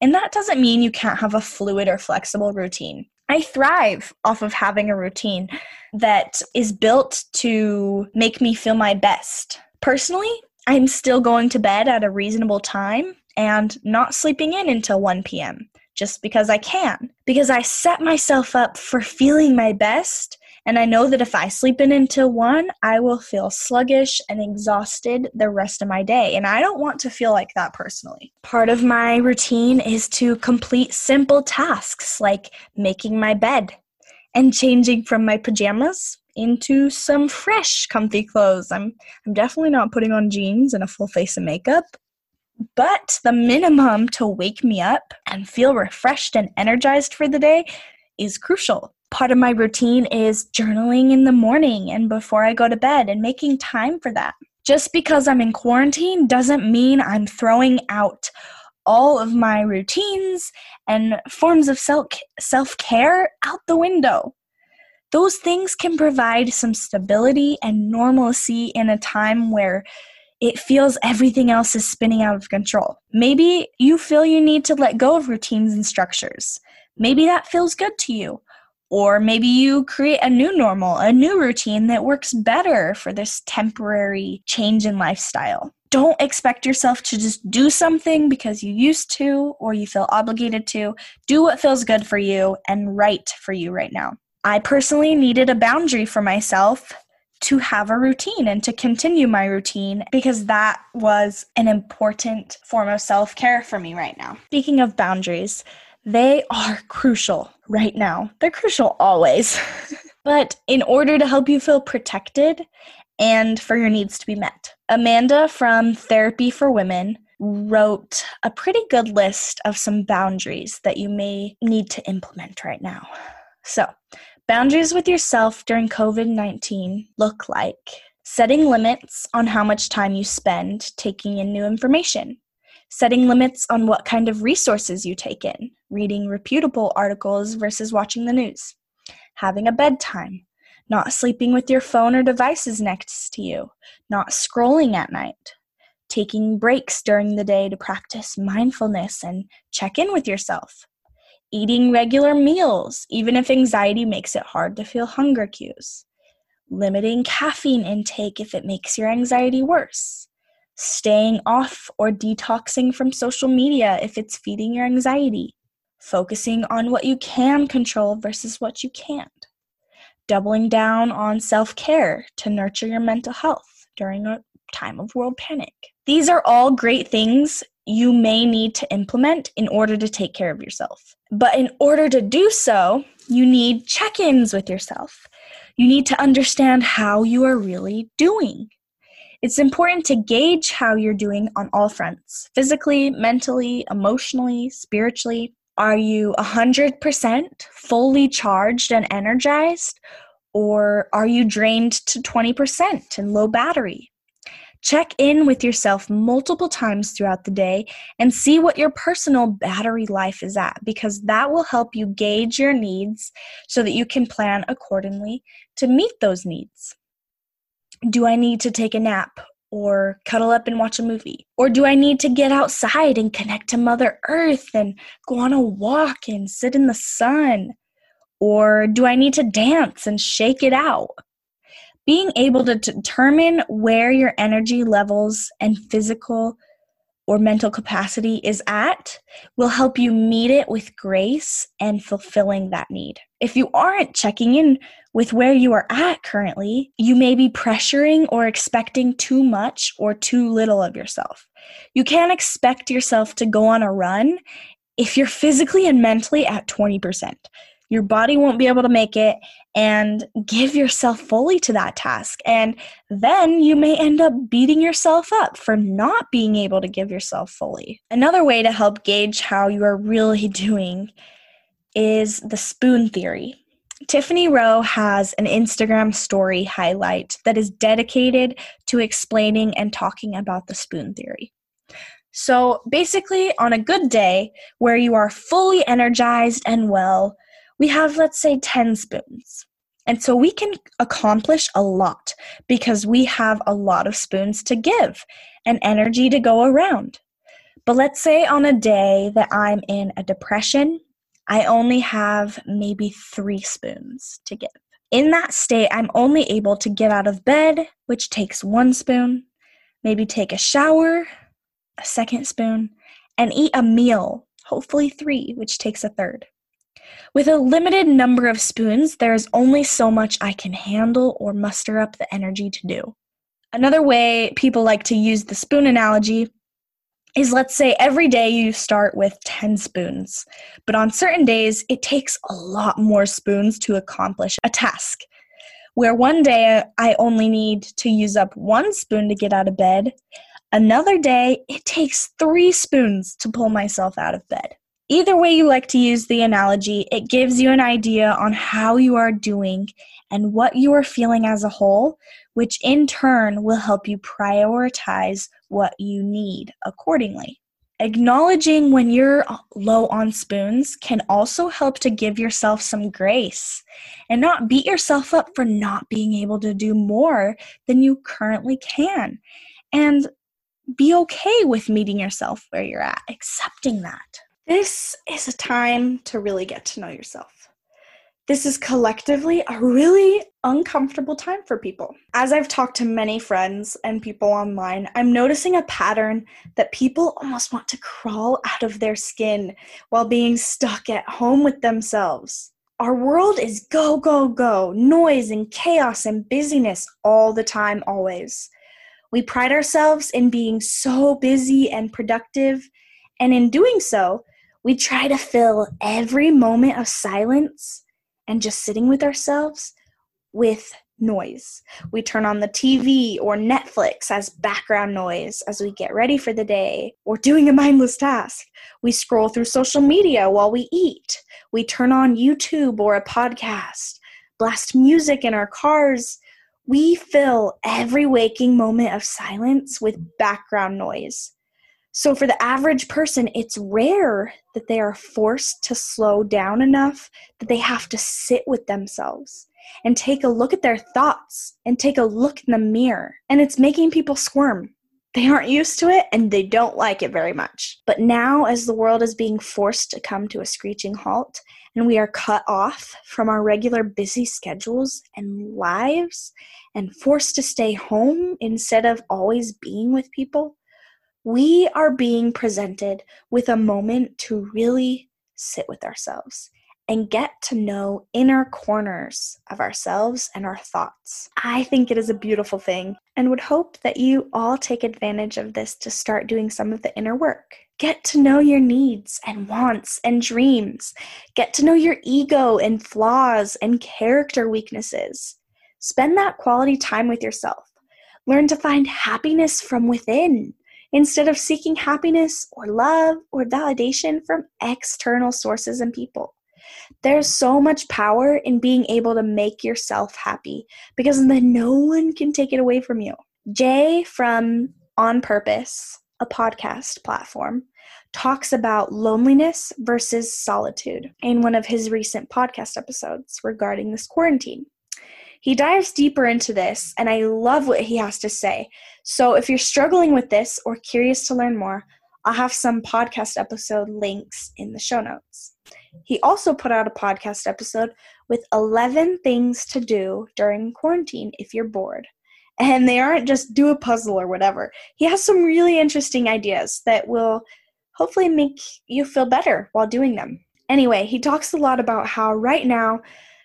And that doesn't mean you can't have a fluid or flexible routine. I thrive off of having a routine that is built to make me feel my best. Personally, I'm still going to bed at a reasonable time and not sleeping in until 1 p.m just because I can. Because I set myself up for feeling my best. And I know that if I sleep in until one, I will feel sluggish and exhausted the rest of my day. And I don't want to feel like that personally. Part of my routine is to complete simple tasks like making my bed and changing from my pajamas into some fresh comfy clothes. I'm I'm definitely not putting on jeans and a full face of makeup. But the minimum to wake me up and feel refreshed and energized for the day is crucial. Part of my routine is journaling in the morning and before I go to bed and making time for that. Just because I'm in quarantine doesn't mean I'm throwing out all of my routines and forms of self care out the window. Those things can provide some stability and normalcy in a time where it feels everything else is spinning out of control. Maybe you feel you need to let go of routines and structures. Maybe that feels good to you. Or maybe you create a new normal, a new routine that works better for this temporary change in lifestyle. Don't expect yourself to just do something because you used to or you feel obligated to. Do what feels good for you and right for you right now. I personally needed a boundary for myself to have a routine and to continue my routine because that was an important form of self care for me right now. Speaking of boundaries, they are crucial right now. They're crucial always. but in order to help you feel protected and for your needs to be met, Amanda from Therapy for Women wrote a pretty good list of some boundaries that you may need to implement right now. So, Boundaries with yourself during COVID 19 look like setting limits on how much time you spend taking in new information, setting limits on what kind of resources you take in, reading reputable articles versus watching the news, having a bedtime, not sleeping with your phone or devices next to you, not scrolling at night, taking breaks during the day to practice mindfulness and check in with yourself eating regular meals, even if anxiety makes it hard to feel hunger cues, limiting caffeine intake if it makes your anxiety worse, staying off or detoxing from social media if it's feeding your anxiety, focusing on what you can control versus what you can't, doubling down on self care to nurture your mental health during a time of world panic. These are all great things you may need to implement in order to take care of yourself. But in order to do so, you need check ins with yourself. You need to understand how you are really doing. It's important to gauge how you're doing on all fronts physically, mentally, emotionally, spiritually. Are you 100% fully charged and energized? Or are you drained to 20% and low battery? Check in with yourself multiple times throughout the day and see what your personal battery life is at because that will help you gauge your needs so that you can plan accordingly to meet those needs. Do I need to take a nap or cuddle up and watch a movie? Or do I need to get outside and connect to Mother Earth and go on a walk and sit in the sun? Or do I need to dance and shake it out? Being able to determine where your energy levels and physical or mental capacity is at will help you meet it with grace and fulfilling that need. If you aren't checking in with where you are at currently, you may be pressuring or expecting too much or too little of yourself. You can't expect yourself to go on a run if you're physically and mentally at 20%. Your body won't be able to make it, and give yourself fully to that task. And then you may end up beating yourself up for not being able to give yourself fully. Another way to help gauge how you are really doing is the spoon theory. Tiffany Roe has an Instagram story highlight that is dedicated to explaining and talking about the spoon theory. So basically, on a good day where you are fully energized and well, we have, let's say, 10 spoons. And so we can accomplish a lot because we have a lot of spoons to give and energy to go around. But let's say on a day that I'm in a depression I only have maybe three spoons to give. In that state, I'm only able to get out of bed, which takes one spoon, maybe take a shower, a second spoon, and eat a meal, hopefully three, which takes a third. With a limited number of spoons, there is only so much I can handle or muster up the energy to do. Another way people like to use the spoon analogy is let's say every day you start with 10 spoons, but on certain days it takes a lot more spoons to accomplish a task. Where one day I only need to use up one spoon to get out of bed, another day it takes three spoons to pull myself out of bed. Either way you like to use the analogy, it gives you an idea on how you are doing and what you are feeling as a whole, which in turn will help you prioritize what you need accordingly. Acknowledging when you're low on spoons can also help to give yourself some grace and not beat yourself up for not being able to do more than you currently can. And be okay with meeting yourself where you're at, accepting that. This is a time to really get to know yourself this is collectively a really uncomfortable time for people. As I've talked to many friends and people online, I'm noticing a pattern that people almost want to crawl out of their skin while being stuck at home with themselves. Our world is go, go, go, noise and chaos and busyness all the time, always. We pride ourselves in being so busy and productive, and in doing so, we try to fill every moment of silence and just sitting with ourselves with noise. We turn on the TV or Netflix as background noise as we get ready for the day or doing a mindless task. We scroll through social media while we eat. We turn on YouTube or a podcast, blast music in our cars. We fill every waking moment of silence with background noise. So, for the average person, it's rare that they are forced to slow down enough that they have to sit with themselves and take a look at their thoughts and take a look in the mirror. And it's making people squirm. They aren't used to it and they don't like it very much. But now, as the world is being forced to come to a screeching halt and we are cut off from our regular busy schedules and lives and forced to stay home instead of always being with people, we are being presented with a moment to really sit with ourselves and get to know inner corners of ourselves and our thoughts. I think it is a beautiful thing and would hope that you all take advantage of this to start doing some of the inner work. Get to know your needs and wants and dreams. Get to know your ego and flaws and character weaknesses. Spend that quality time with yourself. Learn to find happiness from within instead of seeking happiness or love or validation from external sources and people. There's so much power in being able to make yourself happy because then no one can take it away from you. Jay from On Purpose, a podcast platform, talks about loneliness versus solitude in one of his recent podcast episodes regarding this quarantine. He dives deeper into this, and I love what he has to say. So, if you're struggling with this or curious to learn more, I'll have some podcast episode links in the show notes. He also put out a podcast episode with 11 things to do during quarantine if you're bored. And they aren't just do a puzzle or whatever. He has some really interesting ideas that will hopefully make you feel better while doing them. Anyway, he talks a lot about how right now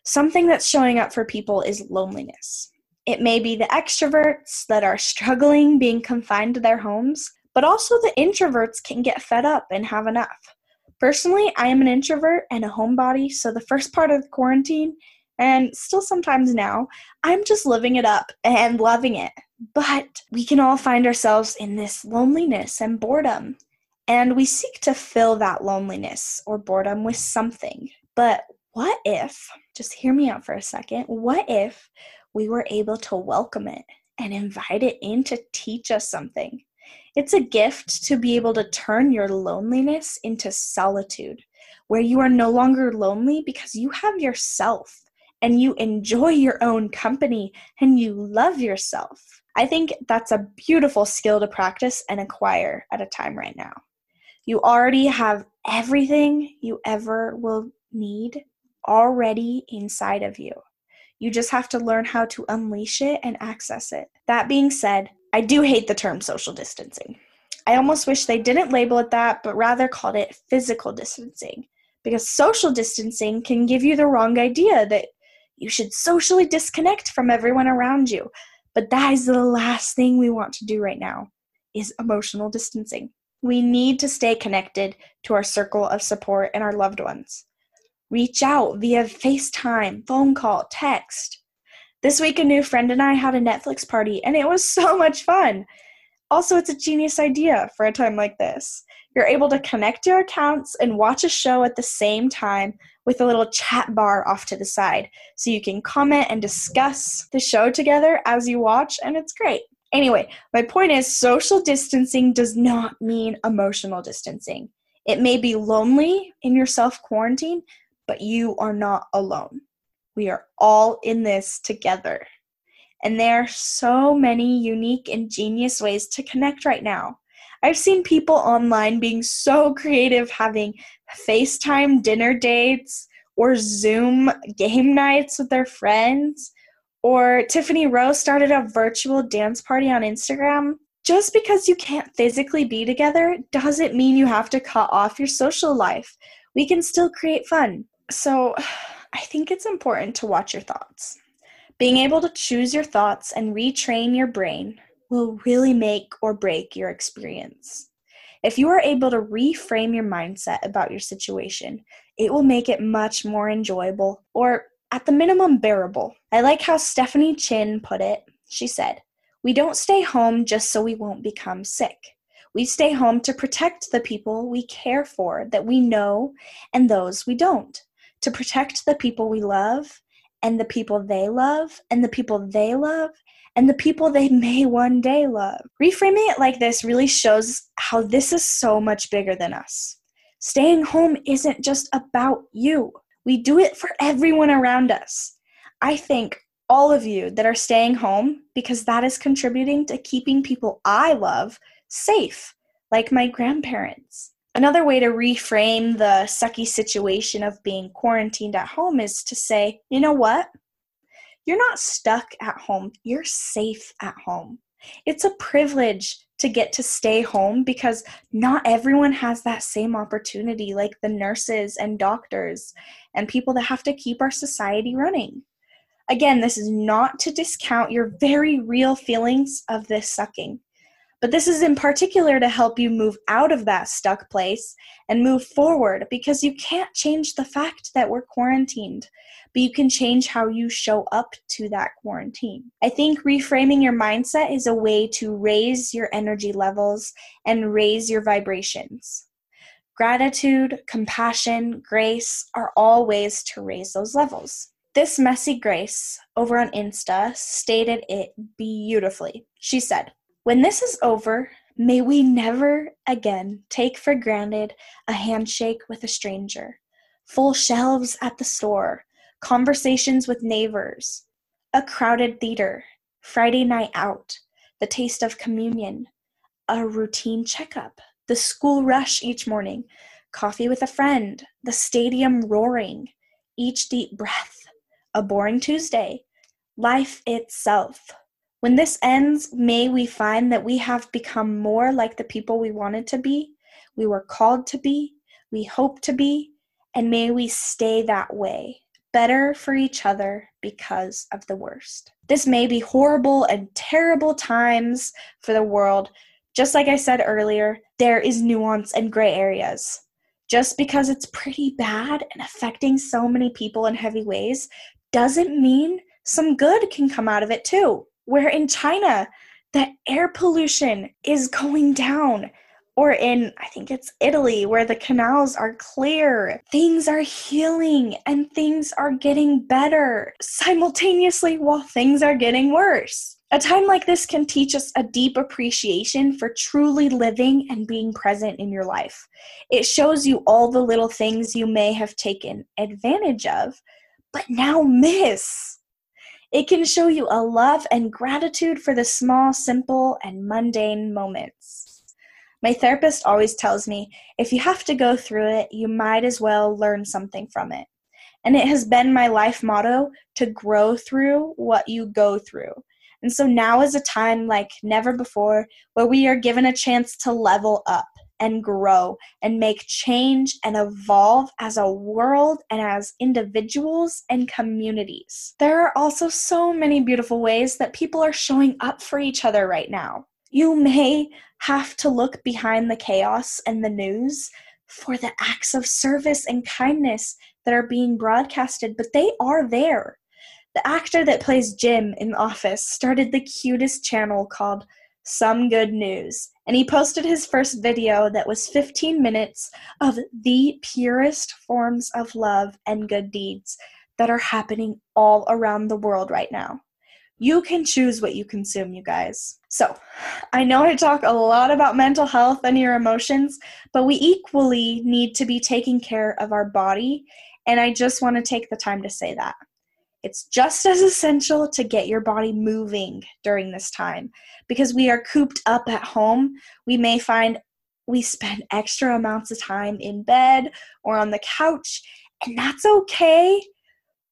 something that's showing up for people is loneliness. It may be the extroverts that are struggling being confined to their homes, but also the introverts can get fed up and have enough. Personally, I am an introvert and a homebody, so the first part of quarantine, and still sometimes now, I'm just living it up and loving it. But we can all find ourselves in this loneliness and boredom, and we seek to fill that loneliness or boredom with something. But what if, just hear me out for a second, what if we were able to welcome it and invite it in to teach us something? It's a gift to be able to turn your loneliness into solitude, where you are no longer lonely because you have yourself and you enjoy your own company and you love yourself. I think that's a beautiful skill to practice and acquire at a time right now. You already have everything you ever will need already inside of you. You just have to learn how to unleash it and access it. That being said, I do hate the term social distancing. I almost wish they didn't label it that, but rather called it physical distancing. Because social distancing can give you the wrong idea that you should socially disconnect from everyone around you. But that is the last thing we want to do right now is emotional distancing. We need to stay connected to our circle of support and our loved ones. Reach out via FaceTime, phone call, text. This week, a new friend and I had a Netflix party, and it was so much fun. Also, it's a genius idea for a time like this. You're able to connect your accounts and watch a show at the same time with a little chat bar off to the side. So you can comment and discuss the show together as you watch, and it's great. Anyway, my point is social distancing does not mean emotional distancing. It may be lonely in your self quarantine, but you are not alone. We are all in this together. And there are so many unique and genius ways to connect right now. I've seen people online being so creative, having FaceTime dinner dates or Zoom game nights with their friends. Or Tiffany Roe's started a virtual dance party on Instagram. Just because you can't physically be together doesn't mean you have to cut off your social life. We can still create fun. So, I think it's important to watch your thoughts. Being able to choose your thoughts and retrain your brain will really make or break your experience. If you are able to reframe your mindset about your situation, it will make it much more enjoyable or, at the minimum, bearable. I like how Stephanie Chinn put it. She said, We don't stay home just so we won't become sick. We stay home to protect the people we care for that we know and those we don't to protect the people we love and the people they love and the people they love and the people they may one day love. Reframing it like this really shows how this is so much bigger than us. Staying home isn't just about you, we do it for everyone around us. I thank all of you that are staying home because that is contributing to keeping people I love safe, like my grandparents. Another way to reframe the sucky situation of being quarantined at home is to say, you know what? You're not stuck at home, you're safe at home. It's a privilege to get to stay home because not everyone has that same opportunity, like the nurses and doctors and people that have to keep our society running. Again, this is not to discount your very real feelings of this sucking. But this is in particular to help you move out of that stuck place and move forward because you can't change the fact that we're quarantined, but you can change how you show up to that quarantine. I think reframing your mindset is a way to raise your energy levels and raise your vibrations. Gratitude, compassion, grace are all ways to raise those levels. This messy Grace over on Insta stated it beautifully. She said, when this is over, may we never again take for granted a handshake with a stranger, full shelves at the store, conversations with neighbors, a crowded theater, Friday night out, the taste of communion, a routine checkup, the school rush each morning, coffee with a friend, the stadium roaring, each deep breath, a boring Tuesday, life itself When this ends, may we find that we have become more like the people we wanted to be, we were called to be, we hope to be, and may we stay that way, better for each other because of the worst. This may be horrible and terrible times for the world. Just like I said earlier, there is nuance and gray areas. Just because it's pretty bad and affecting so many people in heavy ways doesn't mean some good can come out of it too. Where in China, the air pollution is going down or in I think it's Italy where the canals are clear. Things are healing and things are getting better simultaneously while things are getting worse. A time like this can teach us a deep appreciation for truly living and being present in your life. It shows you all the little things you may have taken advantage of, but now miss. It can show you a love and gratitude for the small, simple, and mundane moments. My therapist always tells me if you have to go through it, you might as well learn something from it. And it has been my life motto to grow through what you go through. And so now is a time like never before where we are given a chance to level up and grow and make change and evolve as a world and as individuals and communities. There are also so many beautiful ways that people are showing up for each other right now. You may have to look behind the chaos and the news for the acts of service and kindness that are being broadcasted, but they are there. The actor that plays Jim in The Office started the cutest channel called Some Good News, and he posted his first video that was 15 minutes of the purest forms of love and good deeds that are happening all around the world right now. You can choose what you consume, you guys. So, I know I talk a lot about mental health and your emotions, but we equally need to be taking care of our body, and I just want to take the time to say that. It's just as essential to get your body moving during this time because we are cooped up at home. We may find we spend extra amounts of time in bed or on the couch, and that's okay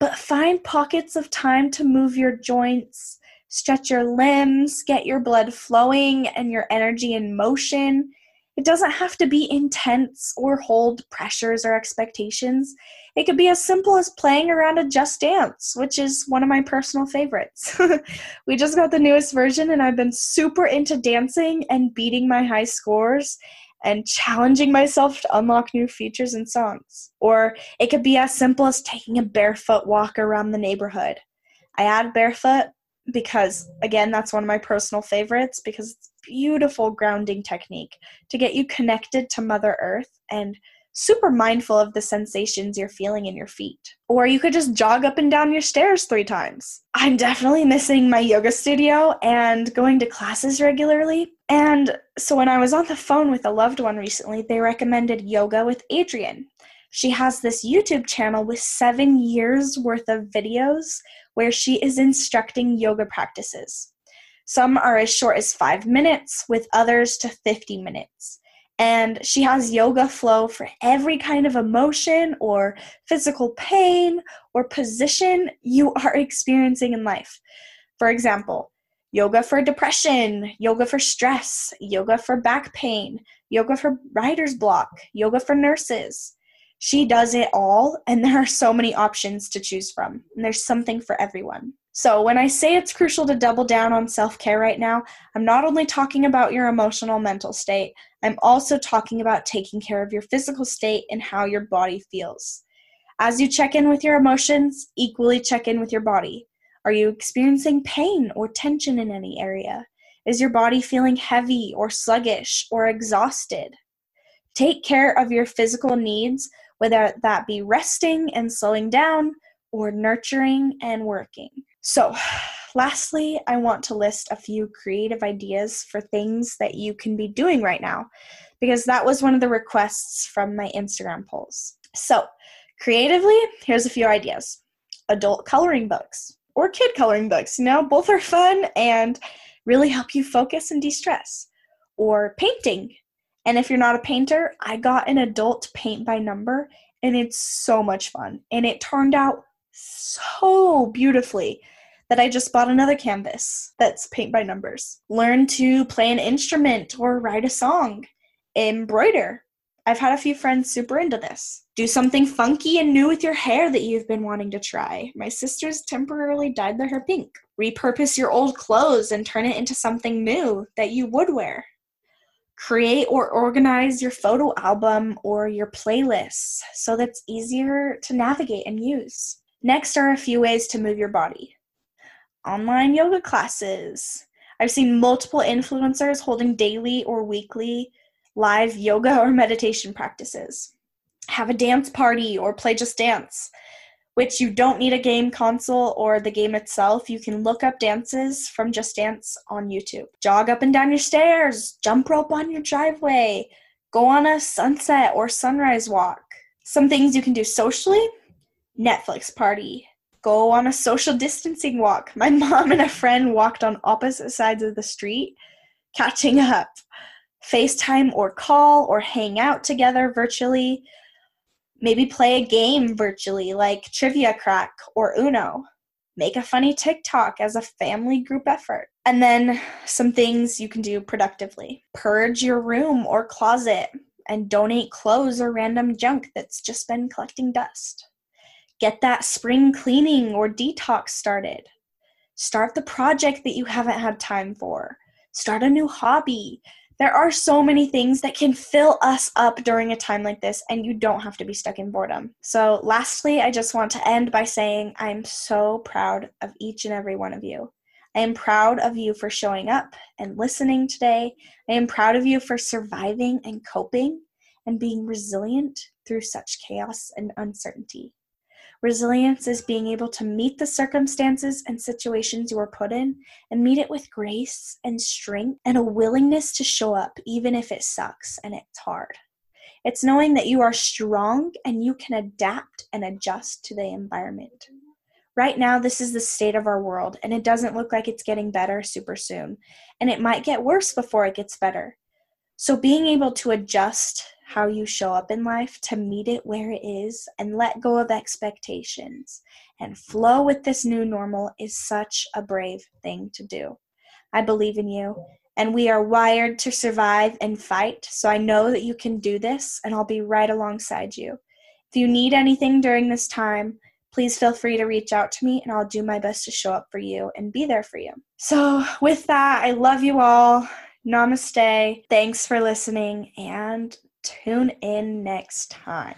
but find pockets of time to move your joints, stretch your limbs, get your blood flowing and your energy in motion. It doesn't have to be intense or hold pressures or expectations. It could be as simple as playing around a Just Dance, which is one of my personal favorites. we just got the newest version, and I've been super into dancing and beating my high scores and challenging myself to unlock new features and songs. Or it could be as simple as taking a barefoot walk around the neighborhood. I add barefoot because again that's one of my personal favorites because it's beautiful grounding technique to get you connected to mother earth and super mindful of the sensations you're feeling in your feet. Or you could just jog up and down your stairs three times. I'm definitely missing my yoga studio and going to classes regularly. And so when I was on the phone with a loved one recently, they recommended yoga with Adriene. She has this YouTube channel with seven years worth of videos where she is instructing yoga practices. Some are as short as five minutes, with others to 50 minutes and she has yoga flow for every kind of emotion or physical pain or position you are experiencing in life. For example, yoga for depression, yoga for stress, yoga for back pain, yoga for writer's block, yoga for nurses. She does it all, and there are so many options to choose from, and there's something for everyone. So, when I say it's crucial to double down on self care right now, I'm not only talking about your emotional mental state, I'm also talking about taking care of your physical state and how your body feels. As you check in with your emotions, equally check in with your body. Are you experiencing pain or tension in any area? Is your body feeling heavy or sluggish or exhausted? Take care of your physical needs, whether that be resting and slowing down or nurturing and working. So, lastly, I want to list a few creative ideas for things that you can be doing right now because that was one of the requests from my Instagram polls. So, creatively, here's a few ideas adult coloring books or kid coloring books. You know, both are fun and really help you focus and de stress. Or painting. And if you're not a painter, I got an adult paint by number and it's so much fun. And it turned out so beautifully that I just bought another canvas that's paint by numbers. Learn to play an instrument or write a song. Embroider. I've had a few friends super into this. Do something funky and new with your hair that you've been wanting to try. My sisters temporarily dyed their hair pink. Repurpose your old clothes and turn it into something new that you would wear. Create or organize your photo album or your playlists so that's easier to navigate and use. Next are a few ways to move your body. Online yoga classes. I've seen multiple influencers holding daily or weekly live yoga or meditation practices. Have a dance party or play Just Dance, which you don't need a game console or the game itself. You can look up dances from Just Dance on YouTube. Jog up and down your stairs, jump rope on your driveway, go on a sunset or sunrise walk. Some things you can do socially Netflix party, go on a social distancing walk. My mom and a friend walked on opposite sides of the street, catching up. FaceTime or call or hang out together virtually. Maybe play a game virtually like Trivia Crack or Uno. Make a funny TikTok as a family group effort. And then some things you can do productively purge your room or closet and donate clothes or random junk that's just been collecting dust. Get that spring cleaning or detox started. Start the project that you haven't had time for. Start a new hobby there are so many things that can fill us up during a time like this, and you don't have to be stuck in boredom. So, lastly, I just want to end by saying I'm so proud of each and every one of you. I am proud of you for showing up and listening today. I am proud of you for surviving and coping and being resilient through such chaos and uncertainty. Resilience is being able to meet the circumstances and situations you are put in and meet it with grace and strength and a willingness to show up even if it sucks and it's hard. It's knowing that you are strong and you can adapt and adjust to the environment. Right now, this is the state of our world, and it doesn't look like it's getting better super soon. And it might get worse before it gets better. So, being able to adjust how you show up in life to meet it where it is and let go of expectations and flow with this new normal is such a brave thing to do. I believe in you, and we are wired to survive and fight, so I know that you can do this, and I'll be right alongside you. If you need anything during this time, please feel free to reach out to me, and I'll do my best to show up for you and be there for you. So, with that, I love you all. Namaste. Thanks for listening, and Tune in next time.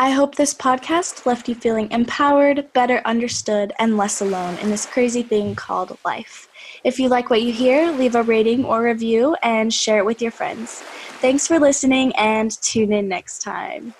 I hope this podcast left you feeling empowered, better understood, and less alone in this crazy thing called life. If you like what you hear, leave a rating or review and share it with your friends. Thanks for listening and tune in next time.